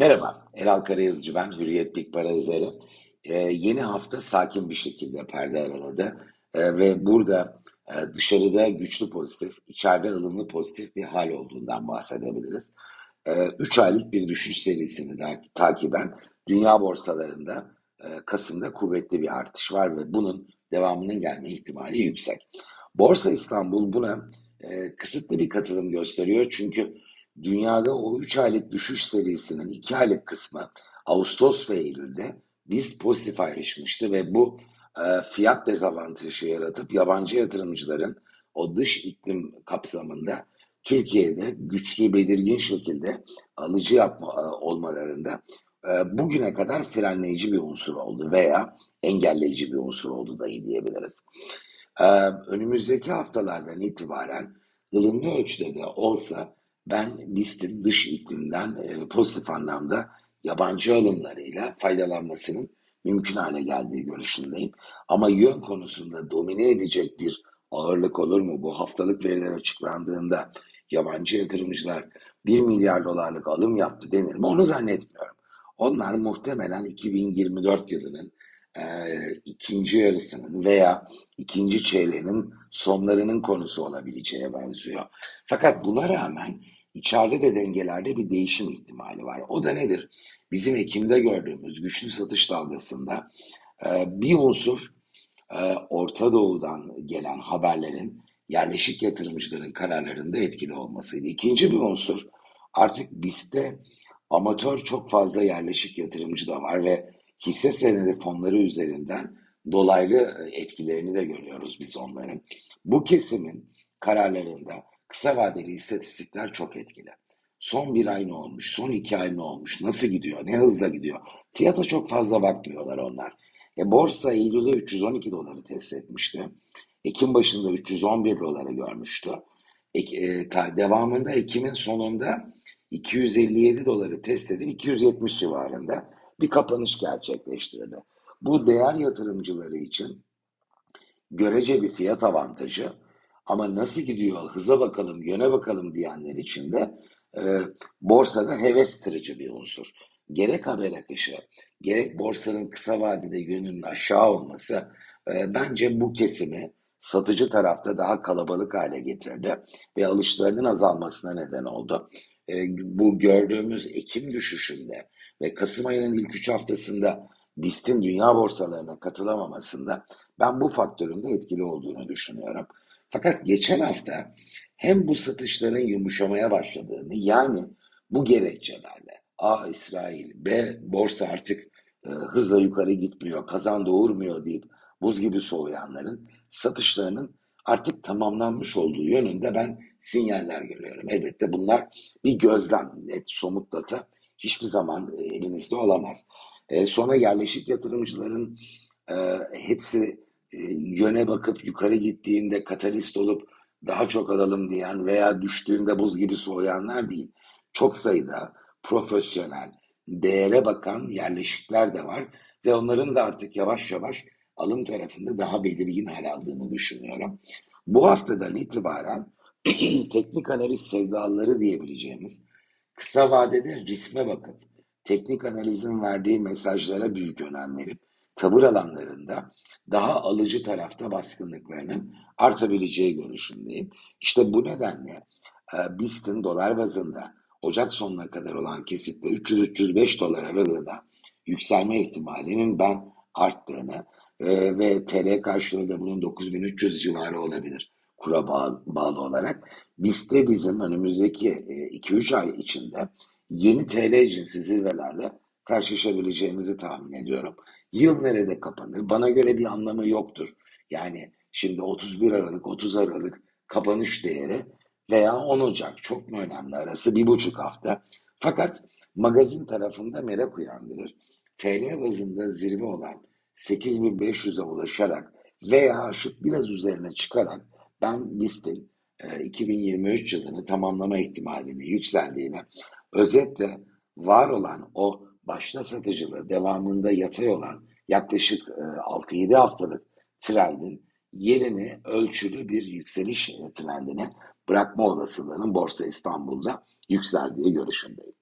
Merhaba, Elal Karayazıcı ben, Hürriyet Big Para yazarı. Ee, yeni hafta sakin bir şekilde perde araladı ee, ve burada e, dışarıda güçlü pozitif, içeride ılımlı pozitif bir hal olduğundan bahsedebiliriz. 3 ee, aylık bir düşüş serisini da takiben dünya borsalarında e, Kasım'da kuvvetli bir artış var ve bunun devamının gelme ihtimali yüksek. Borsa İstanbul buna e, kısıtlı bir katılım gösteriyor çünkü dünyada o 3 aylık düşüş serisinin 2 aylık kısmı Ağustos ve Eylül'de biz pozitif ayrışmıştı ve bu e, fiyat dezavantajı yaratıp yabancı yatırımcıların o dış iklim kapsamında Türkiye'de güçlü belirgin şekilde alıcı yapma e, olmalarında e, bugüne kadar frenleyici bir unsur oldu veya engelleyici bir unsur oldu dahi diyebiliriz. E, önümüzdeki haftalardan itibaren ılımlı ölçüde de olsa ben BIST'in dış iklimden e, pozitif anlamda yabancı alımlarıyla faydalanmasının mümkün hale geldiği görüşündeyim. Ama yön konusunda domine edecek bir ağırlık olur mu? Bu haftalık veriler açıklandığında yabancı yatırımcılar 1 milyar dolarlık alım yaptı denir mi? Onu zannetmiyorum. Onlar muhtemelen 2024 yılının e, ikinci yarısının veya ikinci çeyreğinin sonlarının konusu olabileceğe benziyor. Fakat buna rağmen içeride de dengelerde bir değişim ihtimali var. O da nedir? Bizim Ekim'de gördüğümüz güçlü satış dalgasında e, bir unsur e, Orta Doğu'dan gelen haberlerin yerleşik yatırımcıların kararlarında etkili olmasıydı. İkinci bir unsur artık BIST'te amatör çok fazla yerleşik yatırımcı da var ve hisse senedi fonları üzerinden dolaylı e, etkilerini de görüyoruz biz onların. Bu kesimin kararlarında kısa vadeli istatistikler çok etkili. Son bir ay ne olmuş, son iki ay ne olmuş, nasıl gidiyor, ne hızla gidiyor. Fiyata çok fazla bakmıyorlar onlar. E, borsa Eylül'de 312 doları test etmişti. Ekim başında 311 doları görmüştü. E, e, ta, devamında Ekim'in sonunda 257 doları test edip 270 civarında bir kapanış gerçekleştirdi. Bu değer yatırımcıları için görece bir fiyat avantajı ama nasıl gidiyor, hıza bakalım, yöne bakalım diyenler için de e, borsada heves kırıcı bir unsur. Gerek haber akışı, gerek borsanın kısa vadede yönünün aşağı olması e, bence bu kesimi satıcı tarafta daha kalabalık hale getirdi ve alışlarının azalmasına neden oldu. E, bu gördüğümüz Ekim düşüşünde ve Kasım ayının ilk 3 haftasında BIST'in dünya borsalarına katılamamasında ben bu faktörün de etkili olduğunu düşünüyorum. Fakat geçen hafta hem bu satışların yumuşamaya başladığını yani bu gerekçelerle A İsrail, B borsa artık e, hızla yukarı gitmiyor, kazan doğurmuyor deyip buz gibi soğuyanların satışlarının artık tamamlanmış olduğu yönünde ben sinyaller görüyorum. Elbette bunlar bir gözlem, net, somut data hiçbir zaman e, elimizde olamaz. E, sonra yerleşik yatırımcıların e, hepsi yöne bakıp yukarı gittiğinde katalist olup daha çok alalım diyen veya düştüğünde buz gibi soğuyanlar değil. Çok sayıda profesyonel, değere bakan yerleşikler de var ve onların da artık yavaş yavaş alım tarafında daha belirgin hal aldığını düşünüyorum. Bu haftadan itibaren teknik analiz sevdalıları diyebileceğimiz kısa vadede risme bakıp teknik analizin verdiği mesajlara büyük önem verip tavır alanlarında daha alıcı tarafta baskınlıklarının artabileceği görüşündeyim. İşte bu nedenle e, BIST'in dolar bazında Ocak sonuna kadar olan kesitte 300-305 dolar aralığında yükselme ihtimalinin ben arttığını e, ve TL karşılığı da bunun 9300 civarı olabilir kura bağlı, bağlı olarak. BIST'te bizim önümüzdeki 2-3 e, ay içinde yeni TL cinsi zirvelerle karşılaşabileceğimizi tahmin ediyorum. Yıl nerede kapanır? Bana göre bir anlamı yoktur. Yani şimdi 31 Aralık, 30 Aralık kapanış değeri veya 10 Ocak çok mu önemli arası bir buçuk hafta. Fakat magazin tarafında merak uyandırır. TL bazında zirve olan 8500'e ulaşarak veya aşık biraz üzerine çıkarak ben BIST'in 2023 yılını tamamlama ihtimalini yükseldiğini özetle var olan o başta satıcılığı devamında yatay olan yaklaşık 6-7 haftalık trendin yerini ölçülü bir yükseliş trendine bırakma olasılığının Borsa İstanbul'da yükseldiği görüşündeyim.